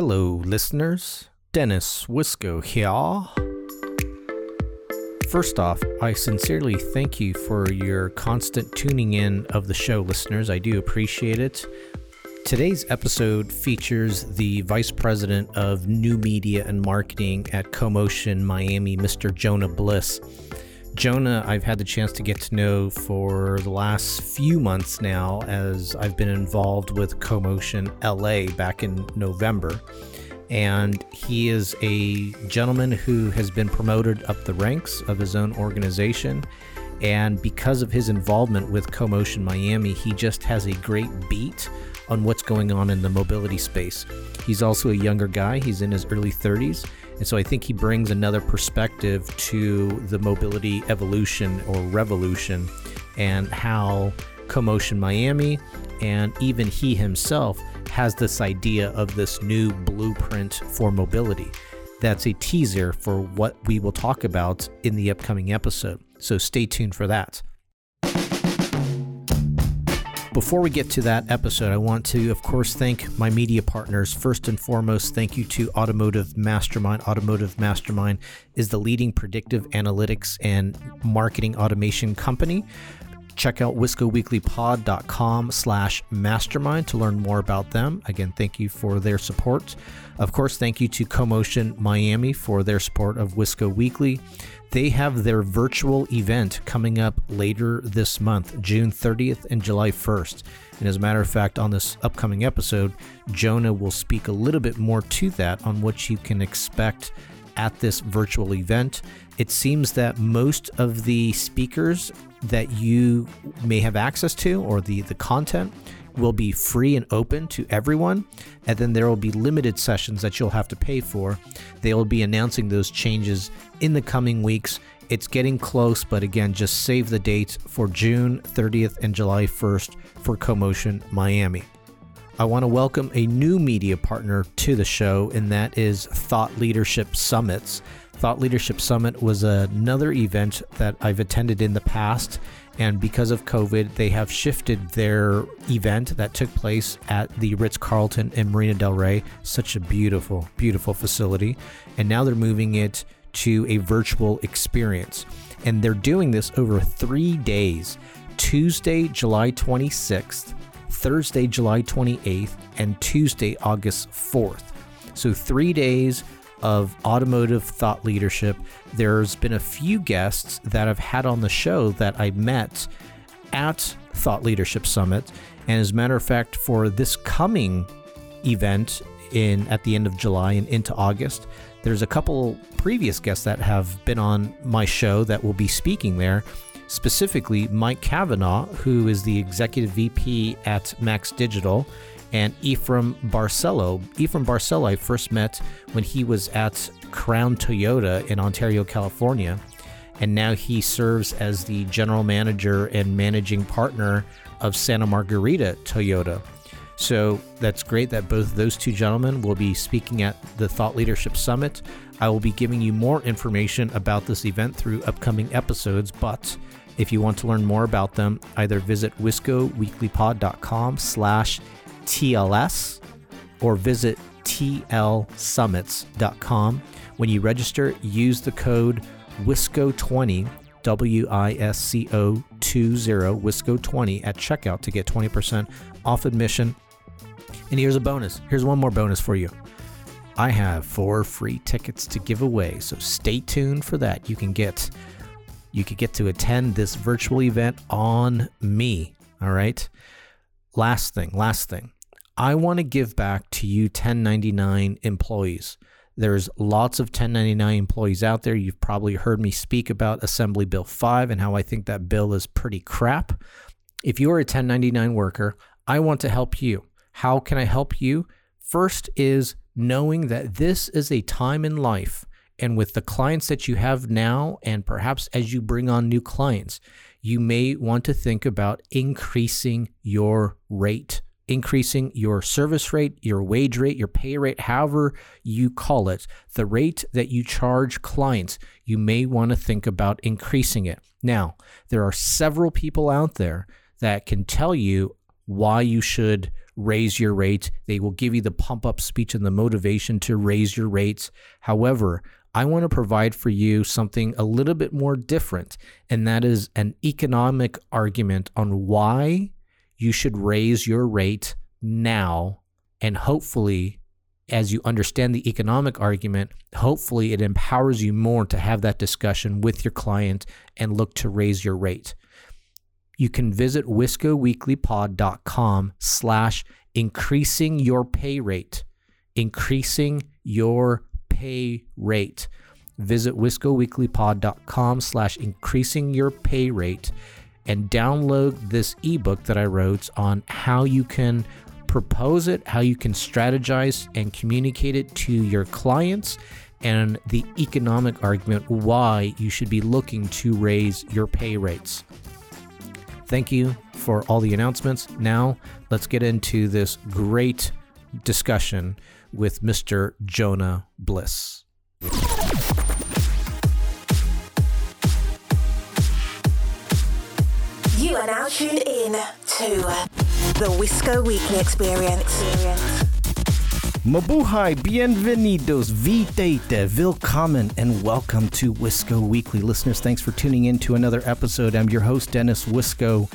Hello, listeners. Dennis Wisco here. First off, I sincerely thank you for your constant tuning in of the show, listeners. I do appreciate it. Today's episode features the Vice President of New Media and Marketing at CoMotion Miami, Mr. Jonah Bliss. Jonah, I've had the chance to get to know for the last few months now as I've been involved with CoMotion LA back in November. And he is a gentleman who has been promoted up the ranks of his own organization. And because of his involvement with CoMotion Miami, he just has a great beat on what's going on in the mobility space. He's also a younger guy, he's in his early 30s. And so I think he brings another perspective to the mobility evolution or revolution and how CoMotion Miami and even he himself has this idea of this new blueprint for mobility. That's a teaser for what we will talk about in the upcoming episode. So stay tuned for that. Before we get to that episode, I want to, of course, thank my media partners. First and foremost, thank you to Automotive Mastermind. Automotive Mastermind is the leading predictive analytics and marketing automation company. Check out wiscoweeklypod.com slash mastermind to learn more about them. Again, thank you for their support. Of course, thank you to CoMotion Miami for their support of Wisco Weekly. They have their virtual event coming up later this month, June 30th and July 1st. And as a matter of fact, on this upcoming episode, Jonah will speak a little bit more to that on what you can expect at this virtual event. It seems that most of the speakers that you may have access to or the, the content will be free and open to everyone. And then there will be limited sessions that you'll have to pay for. They will be announcing those changes in the coming weeks. It's getting close, but again, just save the dates for June 30th and July 1st for CoMotion Miami. I want to welcome a new media partner to the show, and that is Thought Leadership Summits. Thought Leadership Summit was another event that I've attended in the past and because of COVID, they have shifted their event that took place at the Ritz Carlton in Marina Del Rey. Such a beautiful, beautiful facility. And now they're moving it to a virtual experience. And they're doing this over three days Tuesday, July 26th, Thursday, July 28th, and Tuesday, August 4th. So, three days of automotive thought leadership. There's been a few guests that I've had on the show that I met at Thought Leadership Summit. And as a matter of fact, for this coming event in at the end of July and into August, there's a couple previous guests that have been on my show that will be speaking there. Specifically, Mike Kavanaugh, who is the executive VP at Max Digital, and Ephraim Barcelo. Ephraim Barcelo I first met when he was at Crown Toyota in Ontario, California, and now he serves as the general manager and managing partner of Santa Margarita Toyota. So that's great that both those two gentlemen will be speaking at the Thought Leadership Summit. I will be giving you more information about this event through upcoming episodes, but if you want to learn more about them, either visit wiscoweeklypod.com slash TLS or visit tlsummits.com. When you register, use the code WISCO20, W I S C O 20, WISCO20 at checkout to get 20% off admission. And here's a bonus. Here's one more bonus for you. I have four free tickets to give away, so stay tuned for that. You can get you could get to attend this virtual event on me. All right. Last thing, last thing. I want to give back to you 1099 employees. There's lots of 1099 employees out there. You've probably heard me speak about Assembly Bill 5 and how I think that bill is pretty crap. If you're a 1099 worker, I want to help you. How can I help you? First is knowing that this is a time in life, and with the clients that you have now, and perhaps as you bring on new clients, you may want to think about increasing your rate increasing your service rate, your wage rate, your pay rate, however you call it, the rate that you charge clients, you may want to think about increasing it. Now, there are several people out there that can tell you why you should raise your rates. They will give you the pump up speech and the motivation to raise your rates. However, I want to provide for you something a little bit more different, and that is an economic argument on why you should raise your rate now. And hopefully, as you understand the economic argument, hopefully it empowers you more to have that discussion with your client and look to raise your rate. You can visit wiscoweeklypod.com slash increasing your pay rate. Increasing your pay rate. Visit wiscoweeklypod.com slash increasing your pay rate and download this ebook that I wrote on how you can propose it, how you can strategize and communicate it to your clients, and the economic argument why you should be looking to raise your pay rates. Thank you for all the announcements. Now, let's get into this great discussion with Mr. Jonah Bliss. Now tuned in to the Wisco Weekly Experience. Mabuhay, bienvenidos, vitete, willkommen, and welcome to Wisco Weekly. Listeners, thanks for tuning in to another episode. I'm your host, Dennis Wisco,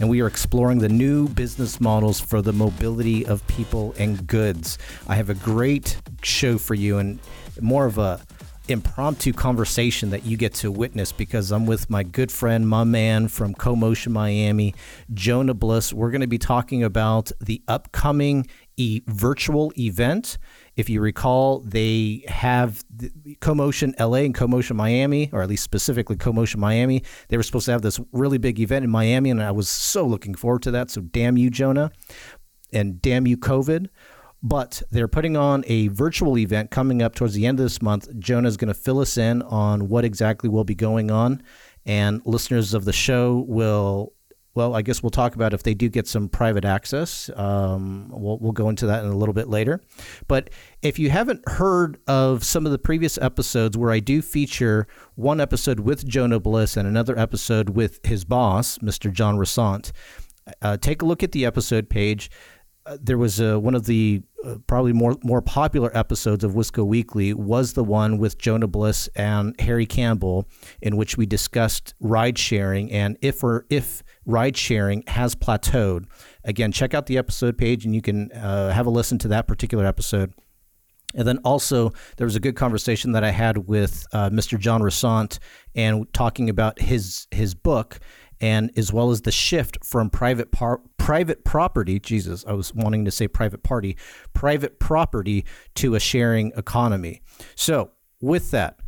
and we are exploring the new business models for the mobility of people and goods. I have a great show for you and more of a impromptu conversation that you get to witness because I'm with my good friend, my man from CoMotion Miami, Jonah Bliss. We're going to be talking about the upcoming e- virtual event. If you recall, they have the CoMotion LA and CoMotion Miami, or at least specifically CoMotion Miami. They were supposed to have this really big event in Miami, and I was so looking forward to that. So, damn you, Jonah, and damn you, COVID but they're putting on a virtual event coming up towards the end of this month. Jonah is going to fill us in on what exactly will be going on, and listeners of the show will. Well, I guess we'll talk about if they do get some private access. Um, we'll, we'll go into that in a little bit later. But if you haven't heard of some of the previous episodes where I do feature one episode with Jonah Bliss and another episode with his boss, Mr. John Rossant, uh, take a look at the episode page. Uh, there was uh, one of the uh, probably more more popular episodes of Wisco Weekly was the one with Jonah Bliss and Harry Campbell, in which we discussed ride sharing and if or if ride sharing has plateaued. Again, check out the episode page and you can uh, have a listen to that particular episode. And then also, there was a good conversation that I had with uh, Mr. John Rossant and talking about his his book and as well as the shift from private par- private property jesus i was wanting to say private party private property to a sharing economy. So with that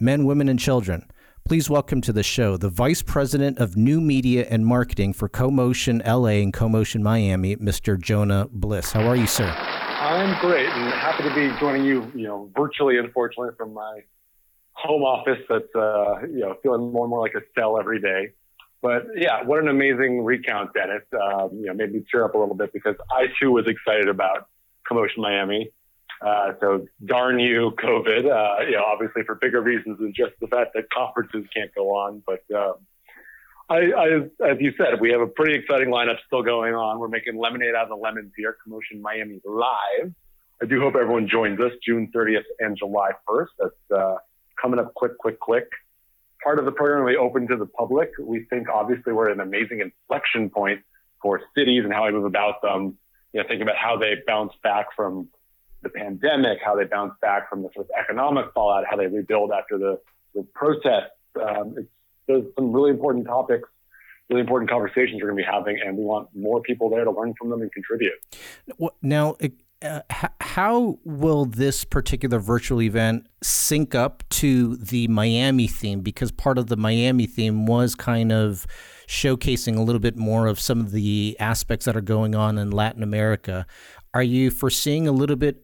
men women and children please welcome to the show the vice president of new media and marketing for comotion la and comotion miami mr jonah bliss. How are you sir? I'm great and happy to be joining you you know virtually unfortunately from my home office that's uh, you know feeling more and more like a cell every day but yeah, what an amazing recount, Dennis. Um, you know, made me cheer up a little bit because I too was excited about CoMotion Miami. Uh, so darn you, COVID. Uh, you know, obviously for bigger reasons than just the fact that conferences can't go on. But um, I, I, as you said, we have a pretty exciting lineup still going on. We're making lemonade out of the lemons here, CoMotion Miami live. I do hope everyone joins us June 30th and July 1st. That's uh, coming up quick, quick, quick part of the program we open to the public. We think obviously we're at an amazing inflection point for cities and how we move about them. You know, think about how they bounce back from the pandemic, how they bounce back from the sort of economic fallout, how they rebuild after the, the protests. Um, it's, there's some really important topics, really important conversations we're going to be having, and we want more people there to learn from them and contribute. Now, uh, how will this particular virtual event sync up to the Miami theme? Because part of the Miami theme was kind of showcasing a little bit more of some of the aspects that are going on in Latin America. Are you foreseeing a little bit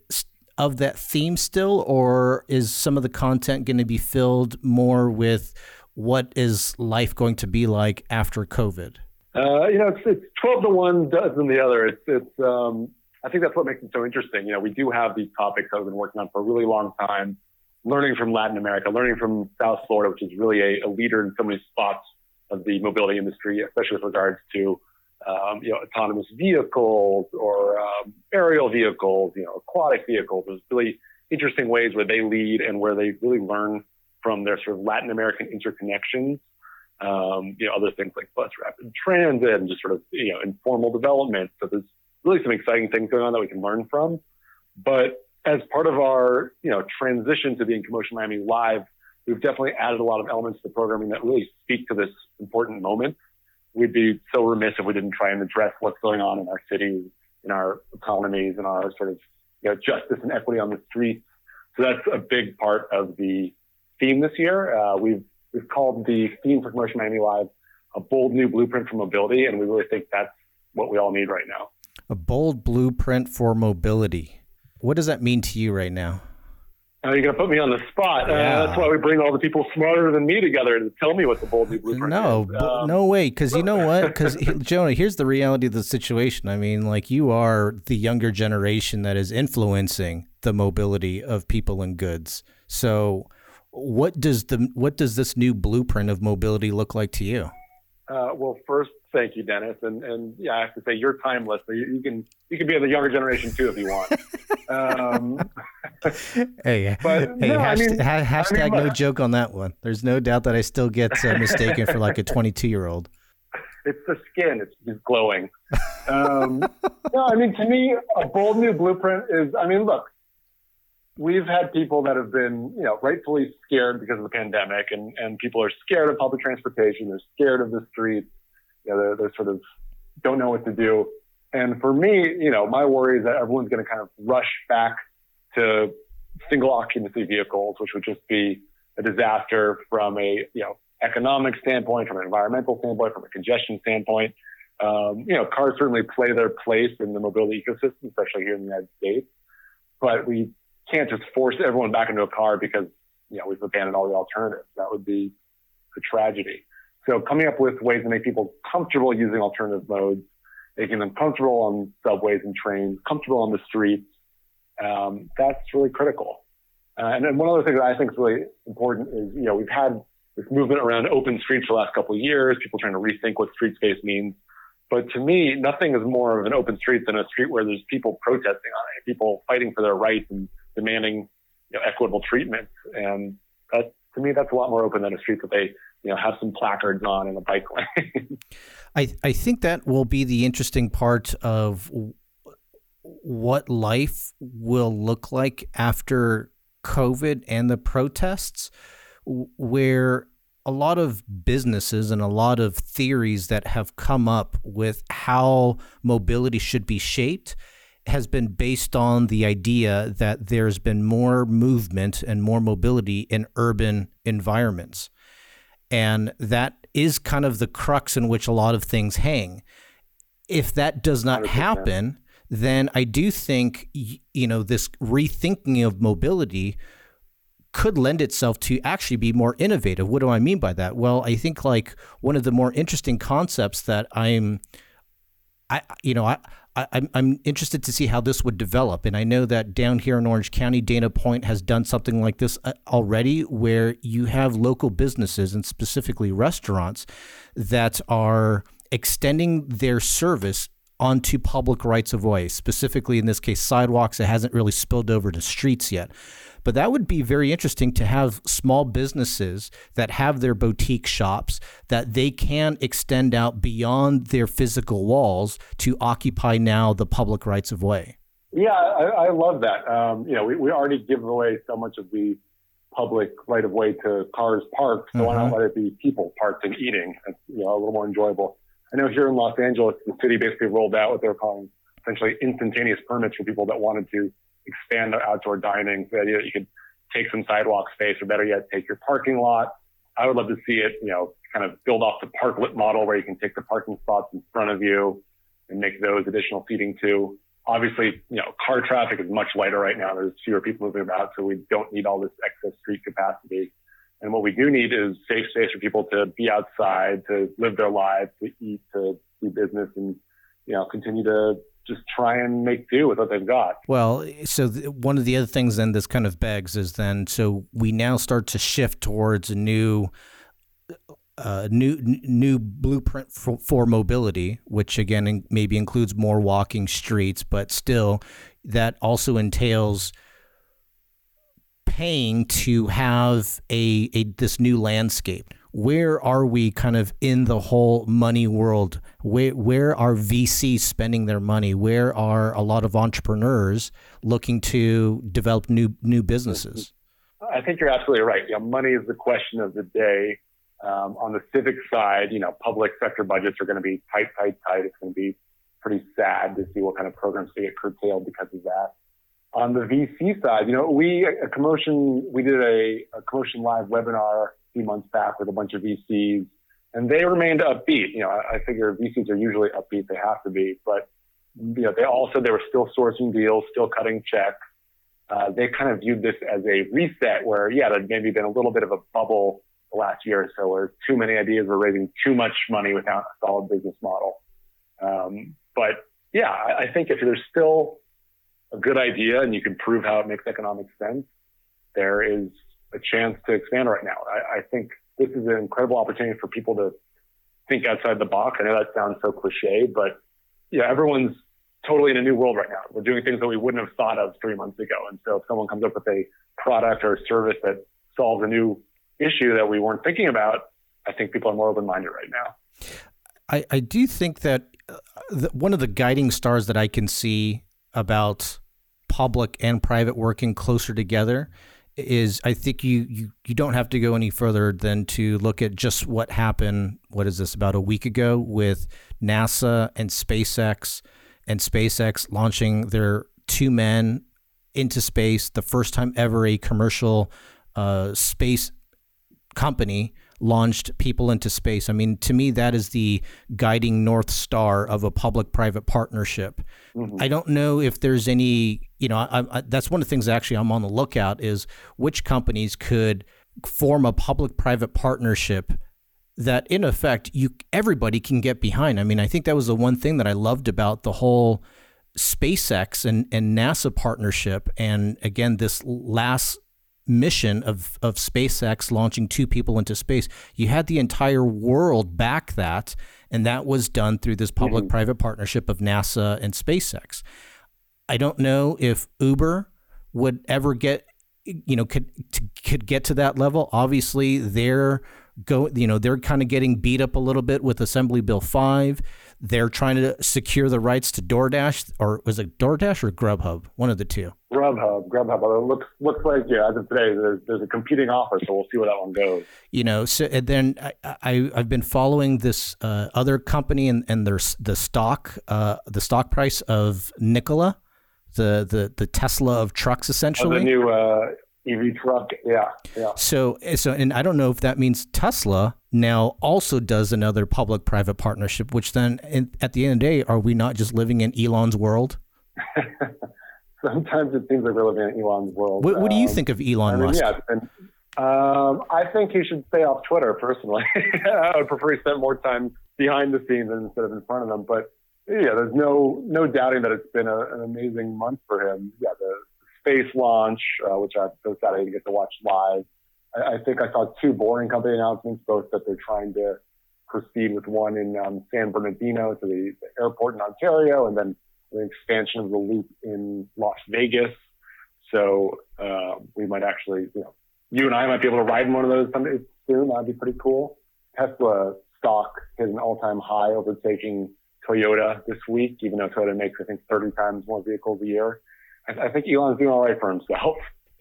of that theme still, or is some of the content going to be filled more with what is life going to be like after COVID? Uh, you know, it's, it's twelve to one dozen the other. It's it's um, I think that's what makes it so interesting. You know, we do have these topics that we've been working on for a really long time, learning from Latin America, learning from South Florida, which is really a, a leader in so many spots of the mobility industry, especially with regards to um, you know, autonomous vehicles or um, aerial vehicles, you know, aquatic vehicles. There's really interesting ways where they lead and where they really learn from their sort of Latin American interconnections. Um, you know, other things like bus rapid transit and just sort of, you know, informal development. So there's really some exciting things going on that we can learn from. But as part of our, you know, transition to being CoMotion Miami live, we've definitely added a lot of elements to the programming that really speak to this important moment. We'd be so remiss if we didn't try and address what's going on in our cities, in our economies, and our sort of you know, justice and equity on the streets. So that's a big part of the theme this year. Uh, we've we've called the theme for CoMotion Miami Live a bold new blueprint for mobility, and we really think that's what we all need right now. A bold blueprint for mobility. What does that mean to you right now? Uh, you're going to put me on the spot. Uh, yeah. Uh, that's why we bring all the people smarter than me together to tell me what the bold new blueprint no, is. Um, no way. Because you know what? Because Jonah, here's the reality of the situation. I mean, like you are the younger generation that is influencing the mobility of people and goods. So, what does the what does this new blueprint of mobility look like to you? Uh, well, first, thank you, Dennis, and and yeah, I have to say you're timeless. So you, you can you can be of the younger generation too if you want. um, hey, but, hey, no, hashtag, I mean, hashtag I mean, no joke on that one. There's no doubt that I still get uh, mistaken for like a 22 year old. It's the skin; it's just glowing. Um, no, I mean to me, a bold new blueprint is. I mean, look, we've had people that have been, you know, rightfully scared because of the pandemic, and, and people are scared of public transportation. They're scared of the streets. You know, they're, they're sort of don't know what to do. And for me, you know, my worry is that everyone's going to kind of rush back to single occupancy vehicles, which would just be a disaster from a, you know, economic standpoint, from an environmental standpoint, from a congestion standpoint. Um, you know, cars certainly play their place in the mobility ecosystem, especially here in the United States. But we can't just force everyone back into a car because you know we've abandoned all the alternatives. That would be a tragedy. So coming up with ways to make people comfortable using alternative modes, making them comfortable on subways and trains, comfortable on the streets, um, that's really critical. Uh, and then one other thing that I think is really important is, you know, we've had this movement around open streets for the last couple of years, people trying to rethink what street space means. But to me, nothing is more of an open street than a street where there's people protesting on it, people fighting for their rights and demanding you know, equitable treatment. And that, to me, that's a lot more open than a street that they you know have some placards on in a bike lane. I I think that will be the interesting part of what life will look like after COVID and the protests, where a lot of businesses and a lot of theories that have come up with how mobility should be shaped has been based on the idea that there's been more movement and more mobility in urban environments. And that is kind of the crux in which a lot of things hang. If that does not 100%. happen, then I do think you know this rethinking of mobility could lend itself to actually be more innovative. What do I mean by that? Well, I think like one of the more interesting concepts that I'm I you know I I, am I'm interested to see how this would develop. And I know that down here in Orange County, Dana Point has done something like this uh, already, where you have local businesses and specifically restaurants that are extending their service onto public rights of way, specifically in this case, sidewalks. It hasn't really spilled over to streets yet. But that would be very interesting to have small businesses that have their boutique shops that they can extend out beyond their physical walls to occupy now the public rights of way. Yeah, I, I love that. Um, you know, we, we already give away so much of the public right of way to cars parked, so mm-hmm. why not mm-hmm. let it be people parked and eating? It's, you know, a little more enjoyable. I know here in Los Angeles, the city basically rolled out what they're calling essentially instantaneous permits for people that wanted to expand their outdoor dining. The idea that you could take some sidewalk space, or better yet, take your parking lot. I would love to see it, you know, kind of build off the parklet model where you can take the parking spots in front of you and make those additional seating too. Obviously, you know, car traffic is much lighter right now. There's fewer people moving about, so we don't need all this excess street capacity. And what we do need is safe space for people to be outside, to live their lives, to eat, to do business, and you know, continue to just try and make do with what they've got. Well, so th- one of the other things then this kind of begs is then so we now start to shift towards a new uh, new new blueprint for, for, mobility, which again maybe includes more walking streets, but still that also entails paying to have a, a this new landscape. Where are we kind of in the whole money world? Where where are VCs spending their money? Where are a lot of entrepreneurs looking to develop new new businesses? I think you're absolutely right. You know, money is the question of the day um, on the civic side, you know, public sector budgets are going to be tight, tight, tight. It's going to be pretty sad to see what kind of programs get curtailed because of that. On the VC side, you know, we a CoMotion we did a, a CoMotion live webinar a few months back with a bunch of VCs, and they remained upbeat. You know, I, I figure VCs are usually upbeat; they have to be, but you know, they all said they were still sourcing deals, still cutting checks. Uh, they kind of viewed this as a reset, where yeah, there'd maybe been a little bit of a bubble the last year or so where too many ideas were raising too much money without a solid business model. Um, but yeah, I, I think if there's still a good idea and you can prove how it makes economic sense, there is a chance to expand right now. I, I think this is an incredible opportunity for people to think outside the box. I know that sounds so cliche, but yeah, everyone's totally in a new world right now. We're doing things that we wouldn't have thought of three months ago. And so if someone comes up with a product or a service that solves a new issue that we weren't thinking about, I think people are more open minded right now. I, I do think that uh, the, one of the guiding stars that I can see about public and private working closer together is I think you, you you don't have to go any further than to look at just what happened. What is this about a week ago with NASA and SpaceX and SpaceX launching their two men into space, the first time ever a commercial uh, space company launched people into space. I mean, to me, that is the guiding north star of a public-private partnership. Mm-hmm. I don't know if there's any, you know, I, I, that's one of the things actually I'm on the lookout is which companies could form a public-private partnership that, in effect, you everybody can get behind. I mean, I think that was the one thing that I loved about the whole. SpaceX and, and NASA partnership, and again, this last mission of, of SpaceX launching two people into space, you had the entire world back that, and that was done through this mm-hmm. public private partnership of NASA and SpaceX. I don't know if Uber would ever get, you know, could could get to that level. Obviously, they're go, you know, they're kind of getting beat up a little bit with Assembly Bill five. They're trying to secure the rights to DoorDash, or was it DoorDash or Grubhub? One of the two. Grubhub, Grubhub. It looks looks like yeah, as of today, there's, there's a competing offer, so we'll see where that one goes. You know, so and then I, I have been following this uh, other company and and there's the stock uh, the stock price of Nikola, the the the Tesla of trucks, essentially. Oh, the new uh, EV truck. Yeah, yeah. So, so, and I don't know if that means Tesla now also does another public-private partnership. Which then, in, at the end of the day, are we not just living in Elon's world? Sometimes it seems like we're living in Elon's world. What, what do you um, think of Elon I mean, Musk? Yeah, and, um, I think he should stay off Twitter. Personally, I would prefer he spent more time behind the scenes instead of in front of them. But yeah, there's no no doubting that it's been a, an amazing month for him. Yeah, the space launch, uh, which I'm so excited to get to watch live. I, I, think I saw two Boring Company announcements, both that they're trying to proceed with one in um, San Bernardino to the, the, airport in Ontario, and then the expansion of the loop in Las Vegas. So uh, we might actually, you know, you and I might be able to ride in one of those someday soon. That'd be pretty cool. Tesla stock hit an all-time high, overtaking Toyota this week, even though Toyota makes, I think, 30 times more vehicles a year. I, I think Elon's doing all right for himself.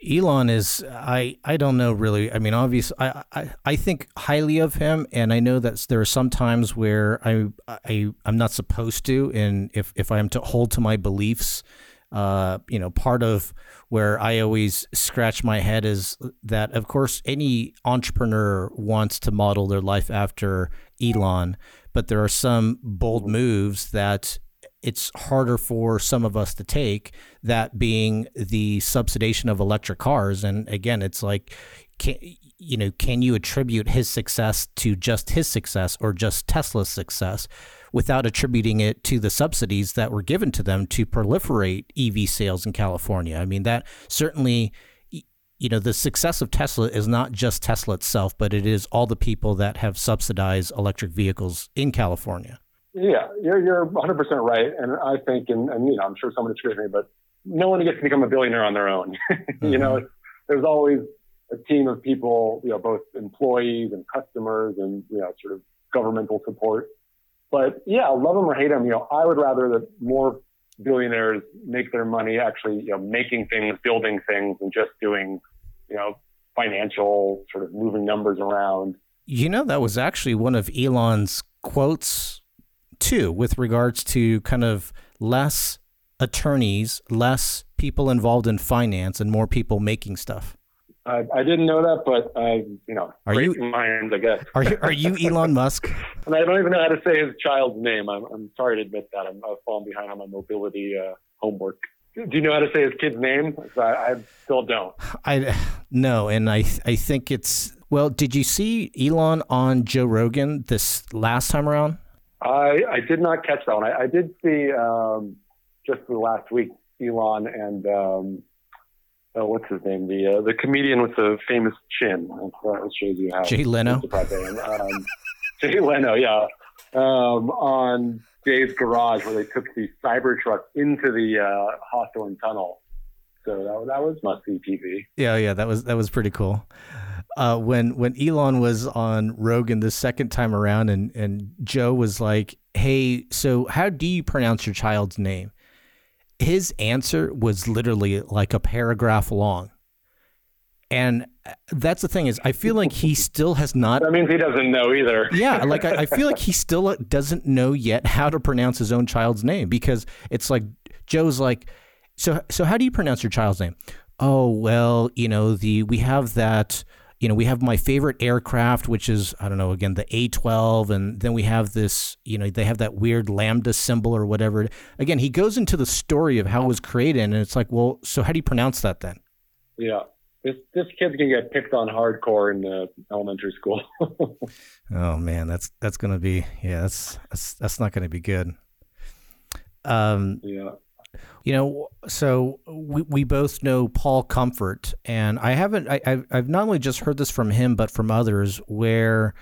Elon is I I don't know really. I mean, obviously, I, I I think highly of him, and I know that there are some times where I I I'm not supposed to, and if if I am to hold to my beliefs, uh, you know, part of where I always scratch my head is that, of course, any entrepreneur wants to model their life after Elon, but there are some bold moves that it's harder for some of us to take that being the subsidization of electric cars and again it's like can, you know can you attribute his success to just his success or just Tesla's success without attributing it to the subsidies that were given to them to proliferate EV sales in California I mean that certainly you know, the success of Tesla is not just Tesla itself, but it is all the people that have subsidized electric vehicles in California. Yeah, you're, you're 100% right. And I think, and, and you know, I'm sure someone disagrees with me, but no one gets to become a billionaire on their own. mm-hmm. You know, there's always a team of people, you know, both employees and customers and, you know, sort of governmental support. But yeah, love them or hate them, you know, I would rather that more billionaires make their money actually, you know, making things, building things, and just doing, you know, financial sort of moving numbers around. You know, that was actually one of Elon's quotes too, with regards to kind of less attorneys, less people involved in finance, and more people making stuff. I, I didn't know that, but I, you know, are you minds, I guess. Are you are you Elon Musk? and I don't even know how to say his child's name. I'm I'm sorry to admit that. I'm, I've fallen behind on my mobility uh, homework. Do you know how to say his kid's name? I, I still don't. I no, and I I think it's well. Did you see Elon on Joe Rogan this last time around? I I did not catch that one. I, I did see um, just the last week Elon and. Um, oh, what's his name? The uh, the comedian with the famous chin. That shows you how. Jay Leno. Um, Jay Leno, yeah. Um, on Dave's garage where they took the Cybertruck into the uh, Hawthorne Tunnel. So that, that was must see TV. Yeah, yeah, that was that was pretty cool. Uh, when when Elon was on Rogan the second time around, and and Joe was like, "Hey, so how do you pronounce your child's name?" his answer was literally like a paragraph long. And that's the thing is, I feel like he still has not. That means he doesn't know either. yeah, like I, I, feel like he still doesn't know yet how to pronounce his own child's name because it's like Joe's like, so so how do you pronounce your child's name? Oh well, you know the we have that you know, we have my favorite aircraft, which is, I don't know, again, the A 12. And then we have this, you know, they have that weird lambda symbol or whatever. Again, he goes into the story of how it was created. And it's like, well, so how do you pronounce that then? Yeah. This, this kid's gonna get picked on hardcore in uh, elementary school. oh man, that's that's gonna be yeah, that's that's that's not gonna be good. Um, yeah. You know, so we, we both know Paul Comfort, and I haven't, I, I've, I've not only just heard this from him, but from others, where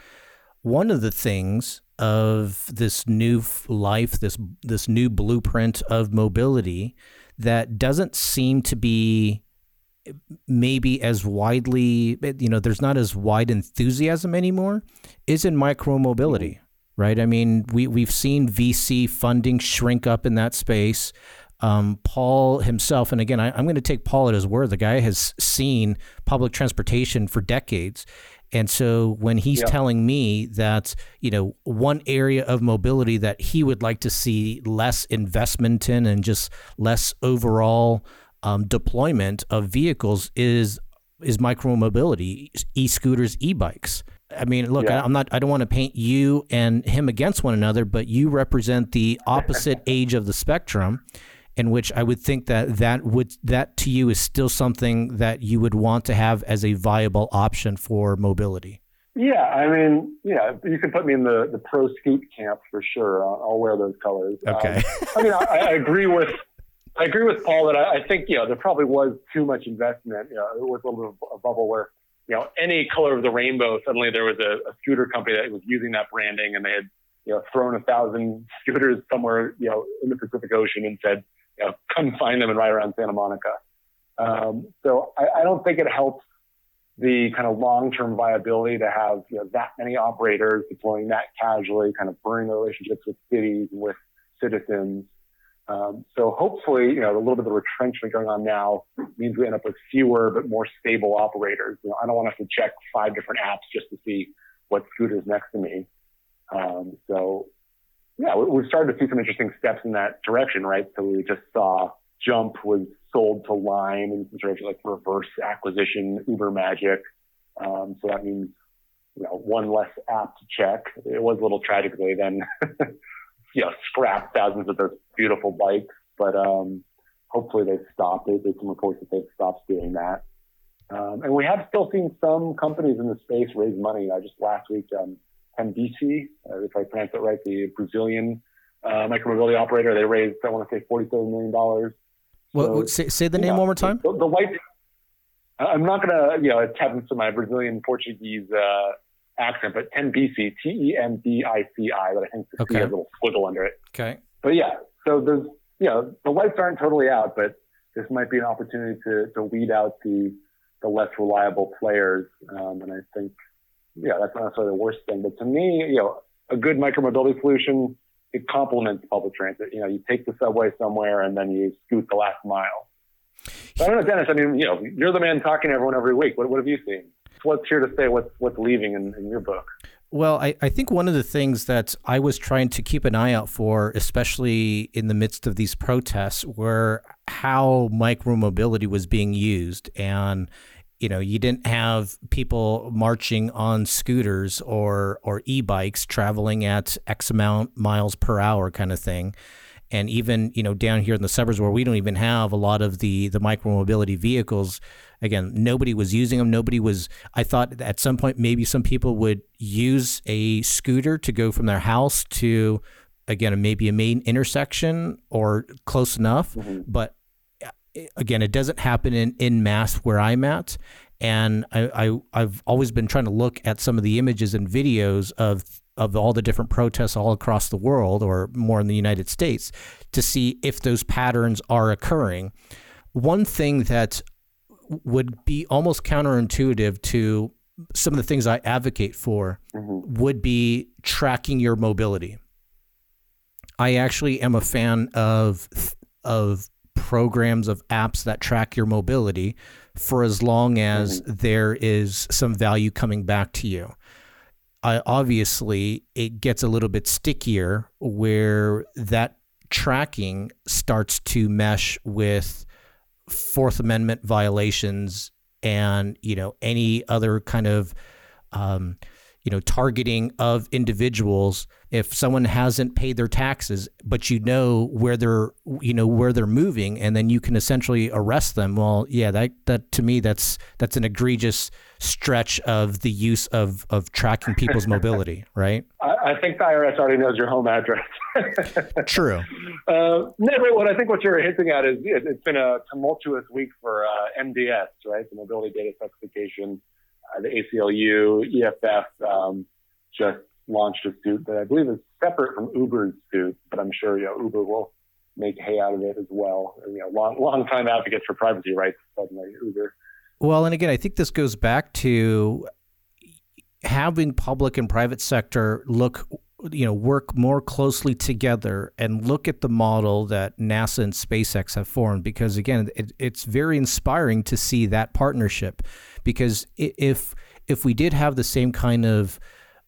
one of the things of this new life, this this new blueprint of mobility that doesn't seem to be maybe as widely, you know, there's not as wide enthusiasm anymore, is in micromobility mm-hmm. right? I mean, we we've seen VC funding shrink up in that space. Um, Paul himself, and again, I, am going to take Paul at his word. The guy has seen public transportation for decades. And so when he's telling me that, you know, one area of mobility that he would like to see less investment in and just less overall um, deployment of vehicles is is micro mobility, e-scooters, e-bikes. I mean, look, yeah. I, am not. I don't want to paint you and him against one another, but you represent the opposite age of the spectrum, in which I would think that that would that to you is still something that you would want to have as a viable option for mobility. Yeah, I mean, yeah, you can put me in the, the pro scoot camp for sure. I'll, I'll wear those colors. Okay. Um, I mean, I, I, agree with I agree with Paul that I, I, think you know there probably was too much investment. You know, it was a little bit of a bubble where you know any color of the rainbow. Suddenly there was a, a scooter company that was using that branding, and they had you know thrown a thousand scooters somewhere you know in the Pacific Ocean and said you know, come find them and ride around Santa Monica. Um, so I, I, don't think it helps the kind of long-term viability to have you know, that many operators deploying that casually, kind of burning relationships with cities and with citizens. Um, so hopefully, you know, a little bit of retrenchment going on now means we end up with fewer but more stable operators. You know, I don't want to have to check five different apps just to see what scooter's next to me. Um, so yeah, we've started to see some interesting steps in that direction, right? So we just saw Jump was sold to Lime and some sort of like reverse acquisition, Uber magic. Um, so that means, you know, one less app to check. It was a little tragic they then, you know, scrapped thousands of those beautiful bikes, but um, hopefully they've stopped. There's some reports that they've stopped doing that. Um, and we have still seen some companies in the space raise money. I just last week, um, Tembici, uh, if I pronounce it right, the Brazilian uh, micromobility operator. They raised, I want to say, $47 million. Well, say, say the name yeah, one more time. The, the white, I'm not going to, you know, attempt into my Brazilian Portuguese uh, accent, but Tembici, T E M B I C I, but I think the Okay. C has a little squiggle under it. Okay. But yeah, so there's, you know, the lights aren't totally out, but this might be an opportunity to, to weed out the, the less reliable players. Um, and I think, yeah, that's not necessarily the worst thing. But to me, you know, a good micromobility solution, it complements public transit. You know, you take the subway somewhere and then you scoot the last mile. So I don't know, Dennis. I mean, you know, you're the man talking to everyone every week. What, what have you seen? What's here to stay? What's what's leaving in, in your book? Well, I, I think one of the things that I was trying to keep an eye out for, especially in the midst of these protests, were how micromobility was being used. And, you know, you didn't have people marching on scooters or, or e bikes traveling at X amount miles per hour kind of thing. And even, you know, down here in the suburbs where we don't even have a lot of the, the micromobility vehicles, again, nobody was using them. Nobody was, I thought at some point maybe some people would use a scooter to go from their house to, again, maybe a main intersection or close enough. But uh, again, it doesn't happen in, in mass where I'm at. And I, I, I've always been trying to look at some of the images and videos of of all the different protests all across the world, or more in the United States, to see if those patterns are occurring. One thing that would be almost counterintuitive to some of the things I advocate for mm-hmm. would be tracking your mobility. I actually am a fan of of programs of apps that track your mobility for as long as there is some value coming back to you. I, obviously, it gets a little bit stickier where that tracking starts to mesh with Fourth Amendment violations and you know any other kind of um, you know targeting of individuals. If someone hasn't paid their taxes, but you know where they're you know where they're moving, and then you can essentially arrest them. Well, yeah, that that to me that's that's an egregious stretch of the use of of tracking people's mobility, right? I, I think the IRS already knows your home address. True. Uh, no, but what I think what you're hinting at is it, it's been a tumultuous week for uh, MDS, right? The Mobility Data Specification, the ACLU, EFF um, just launched a suit that I believe is separate from Uber's suit, but I'm sure you know Uber will make hay out of it as well. You know, long long time advocates for privacy rights suddenly Uber. Well, and again, I think this goes back to having public and private sector look you know work more closely together and look at the model that NASA and SpaceX have formed because again it, it's very inspiring to see that partnership because if if we did have the same kind of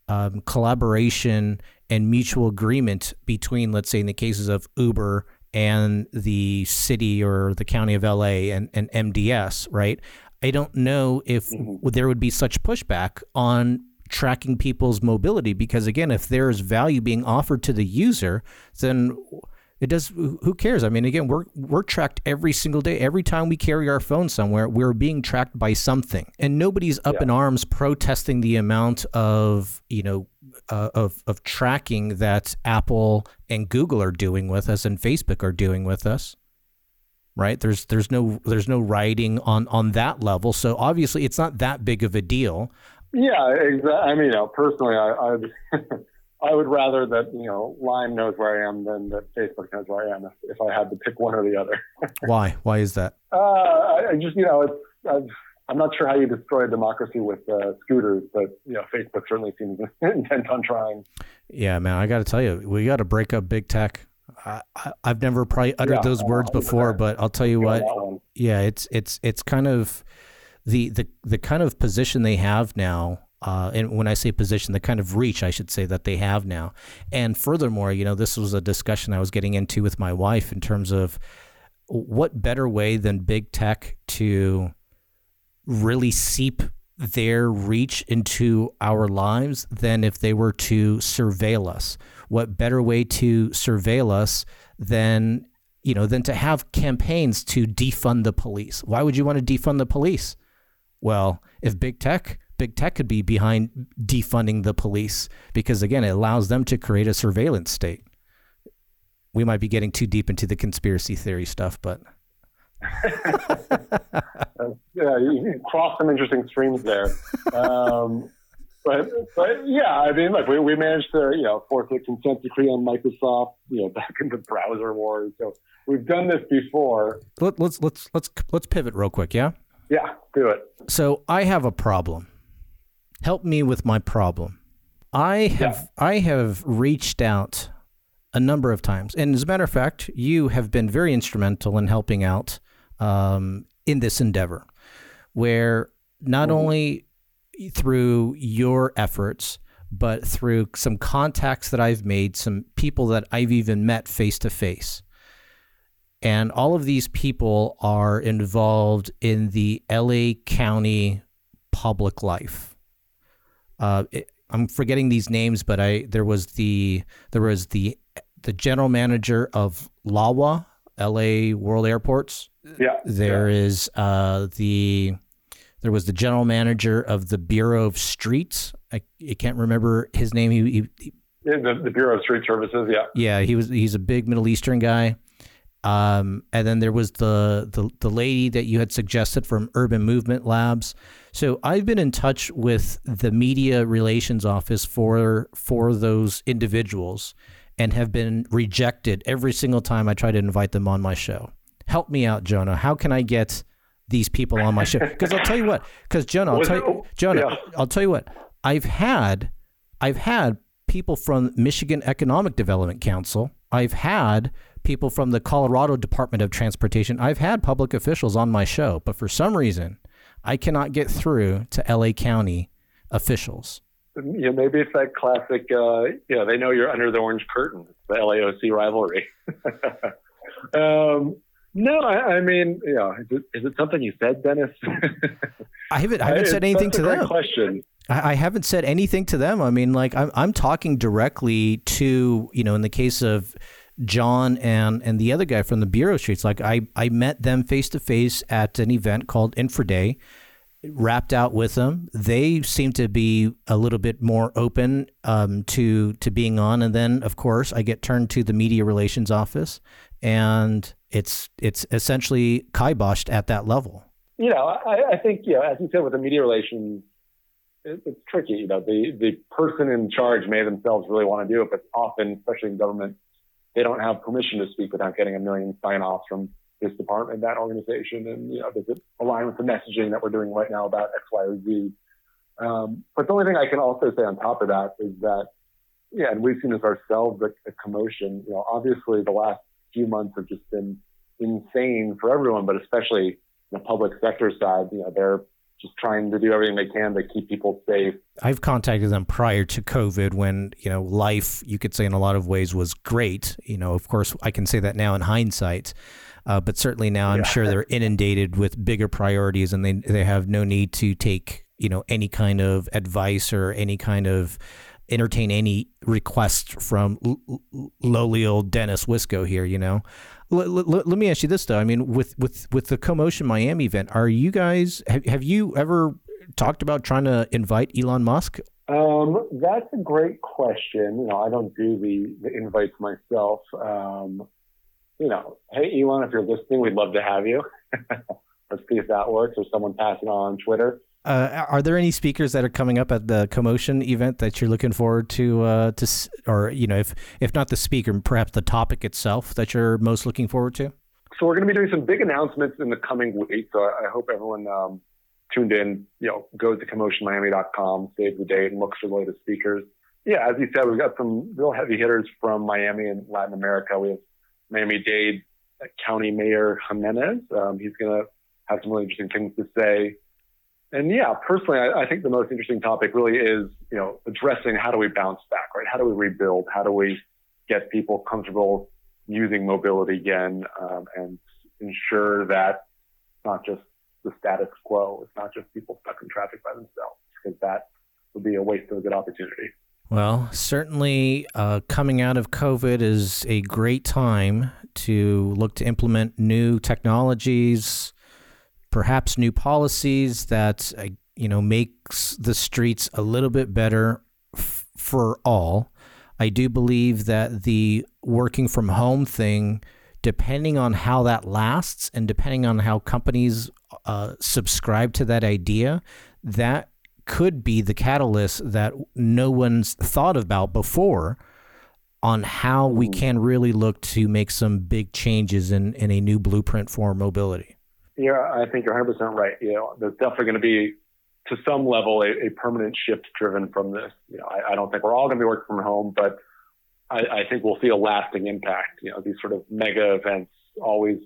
um, collaboration and mutual agreement between let's say in the cases of Uber and the city or the county of LA and, and MDS right I don't know if there would be such pushback on tracking people's mobility because again if there is value being offered to the user then it does who cares? I mean again we're we're tracked every single day. Every time we carry our phone somewhere we're being tracked by something. And nobody's up in arms protesting the amount of you know uh, of of tracking that apple and google are doing with us and facebook are doing with us right? There's there's no there's no writing on on that level. So obviously it's not that big of a deal Yeah, exactly. I mean, you know, personally, I, I, would rather that you know Lime knows where I am than that Facebook knows where I am. If, if I had to pick one or the other, why why is that uh, I just you know, it's, I've, I'm not sure how you destroy a democracy with uh, scooters, but you know, Facebook certainly seems intent on trying. Yeah, man, I got to tell you, we got to break up big tech. I, I, I've never probably uttered Yeah, those words before, but I'll tell you what. Yeah, it's it's it's kind of the the the kind of position they have now. Uh, and when I say position, the kind of reach I should say that they have now. And furthermore, you know, this was a discussion I was getting into with my wife in terms of what better way than big tech to really seep their reach into our lives than if they were to surveil us. What better way to surveil us than you know than to have campaigns to defund the police? Why would you want to defund the police? Well, if big tech, big tech could be behind defunding the police because again, it allows them to create a surveillance state. We might be getting too deep into the conspiracy theory stuff, but uh, you crossed some interesting streams there. Um, but but yeah, I mean, look, we, we managed to you know force a consent decree on Microsoft, you know, back in the browser wars. So we've done this before. Let, let's let's let's let's pivot real quick, yeah. Yeah, do it. So I have a problem. Help me with my problem. I have yeah. I have reached out a number of times, and as a matter of fact, you have been very instrumental in helping out um, in this endeavor, where not mm-hmm. only through your efforts, but through some contacts that I've made, some people that I've even met face to face. And all of these people are involved in the LA County public life. Uh, it, I'm forgetting these names, but I there was the there was the the general manager of LAWA, LA World Airports. Yeah. There yeah. is uh, the there was the general manager of the Bureau of Streets. I, I can't remember his name. He, he, he the, the, Bureau of Street Services. Yeah. Yeah, he was. He's a big Middle Eastern guy. Um, and then there was the, the the lady that you had suggested from Urban Movement Labs. So I've been in touch with the media relations office for for those individuals, and have been rejected every single time I try to invite them on my show. Help me out, Jonah. How can I get these people on my show. Because I'll tell you what. Because Jonah, I'll tell you, Jonah, yeah. I'll tell you what. I've had, I've had people from Michigan Economic Development Council. I've had people from the Colorado Department of Transportation. I've had public officials on my show, but for some reason, I cannot get through to LA County officials. Yeah, maybe it's that classic. Uh, you know, they know you're under the orange curtain. The LAOC rivalry. um, no, I, I mean, yeah, is it, is it something you said, Dennis? I haven't. I haven't said anything to them. Question. I, I haven't said anything to them. I mean, like I'm, I'm talking directly to you know, in the case of John and and the other guy from the Bureau Streets. Like I, I met them face to face at an event called Infraday. Wrapped out with them, they seem to be a little bit more open um, to to being on. And then, of course, I get turned to the media relations office, and it's it's essentially kiboshed at that level. You know, I, I think you know, as you said, with the media relations, it, it's tricky. You know, the the person in charge may themselves really want to do it, but often, especially in government, they don't have permission to speak without getting a million sign-offs from this department, that organization, and you know, does it align with the messaging that we're doing right now about X, Y, or Z? Um, but the only thing I can also say on top of that is that, yeah, and we've seen this ourselves, the, a CoMotion. You know, obviously the last few months have just been insane for everyone, but especially the public sector side. You know, they're just trying to do everything they can to keep people safe. I've contacted them prior to COVID when, you know, life, you could say in a lot of ways was great. You know, of course, I can say that now in hindsight. Uh, but certainly now I'm yeah. sure they're inundated with bigger priorities and they, they have no need to take, you know, any kind of advice or any kind of entertain any requests from l- l- lowly old Dennis Wisco here, you know. L- let me ask you this though. I mean, with with with the CoMotion Miami event, are you guys have, have you ever talked about trying to invite Elon Musk? Um, that's a great question. You know, I don't do the the invites myself. Um, you know, hey Elon, if you're listening, we'd love to have you. Let's see if that works, or someone pass it on Twitter. Uh, are there any speakers that are coming up at the CoMotion event that you're looking forward to uh, to or you know if if not the speaker perhaps the topic itself that you're most looking forward to? So we're going to be doing some big announcements in the coming week so i, hope everyone um, tuned in you know goes to comotionmiami.com save the date and looks for the latest speakers. Yeah as you said we've got some real heavy hitters from miami and latin america. We have miami dade county mayor Gimenez. Um, he's going to have some really interesting things to say and yeah, personally, I, I, think the most interesting topic really is, you know, addressing how do we bounce back, right? How do we rebuild? How do we get people comfortable using mobility again um, and ensure that it's not just the status quo, it's not just people stuck in traffic by themselves, because that would be a waste of a good opportunity. Well, certainly uh, coming out of COVID is a great time to look to implement new technologies perhaps new policies that uh, you know makes the streets a little bit better f- for all. I do believe that the working from home thing, depending on how that lasts and depending on how companies uh, subscribe to that idea, that could be the catalyst that no one's thought about before on how we can really look to make some big changes in, in a new blueprint for mobility. Yeah, I think you're 100% right. You know, there's definitely going to be, to some level, a, a permanent shift driven from this. You know, I, I don't think we're all going to be working from home, but I, I think we'll see a lasting impact. You know, these sort of mega events always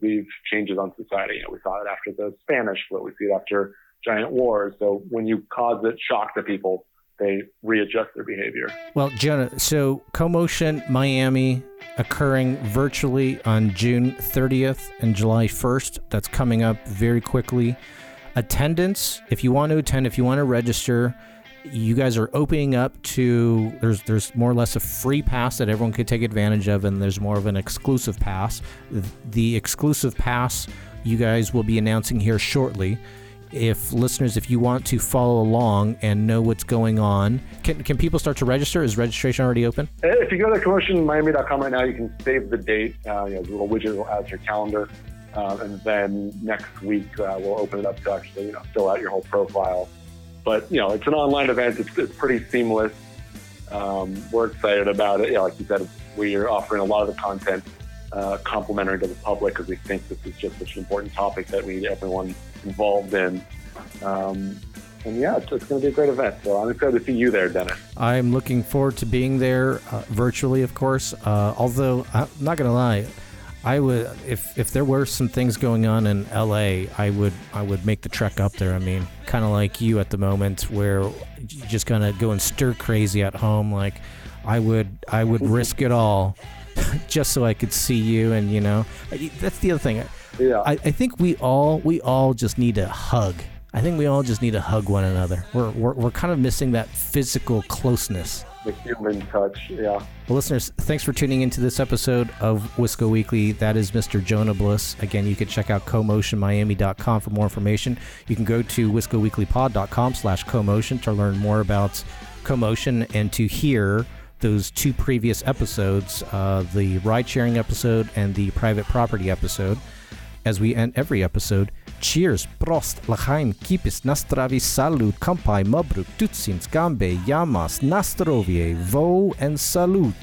leave changes on society. You know, we saw it after the Spanish flu. We see it after giant wars. So when you cause it shock to people, they readjust their behavior. Well, Jonah, so CoMotion Miami occurring virtually on June 30th and July 1st. That's coming up very quickly. Attendance, if you want to attend, if you want to register, you guys are opening up to there's there's more or less a free pass that everyone could take advantage of and there's more of an exclusive pass. The exclusive pass you guys will be announcing here shortly if listeners, if you want to follow along and know what's going on, can, can people start to register? Is registration already open? If you go to CoMotionMiami.com right now, you can save the date. Uh, you know, the little widget will add your calendar. Uh, and then next week, uh, we'll open it up to actually, you know, fill out your whole profile. But, you know, it's an online event. It's, it's pretty seamless. Um, we're excited about it. Yeah, like you said, we're offering a lot of the content uh, complimentary to the public because we think this is just such an important topic that we need everyone involved in. Um, and yeah, it's, it's going to be a great event. So I'm excited to see you there, Dennis. I'm looking forward to being there uh, virtually, of course. Uh, although I'm not going to lie, I would if if there were some things going on in LA, I would I would make the trek up there. I mean, kind of like you at the moment, where you're just gonna go and stir crazy at home. Like I would I would risk it all just so I could see you. And you know, that's the other thing. Yeah. I, I think we all we all just need a hug. I think we all just need to hug one another. We're, we're, we're kind of missing that physical closeness. The human touch, yeah. Well, listeners, thanks for tuning into this episode of Wisco Weekly. That is Mr. Jonah Bliss. Again, you can check out comotionmiami.com for more information. You can go to wiscoweeklypod.com slash comotion to learn more about CoMotion and to hear those two previous episodes, uh, the ride sharing episode and the private property episode. As we end every episode, cheers, prost, lachaim, kipis, nastravi, salud, kampai, mabruk, tutsins, gambe, yamas, nastrovie, vo, and salute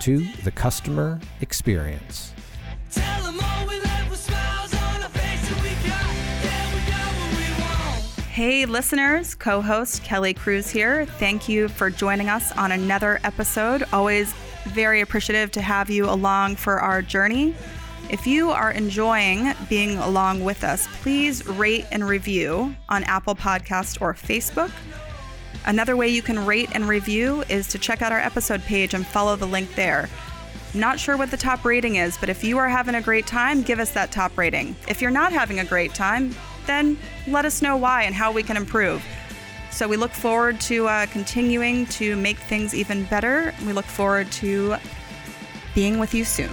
to the customer experience. Hey, listeners, co host Kelly Cruz here. Thank you for joining us on another episode. Always very appreciative to have you along for our journey. If you are enjoying being along with us, please rate and review on Apple Podcast or Facebook. Another way you can rate and review is to check out our episode page and follow the link there. Not sure what the top rating is, but if you are having a great time, give us that top rating. If you're not having a great time, then let us know why and how we can improve. So we look forward to uh, continuing to make things even better. We look forward to being with you soon.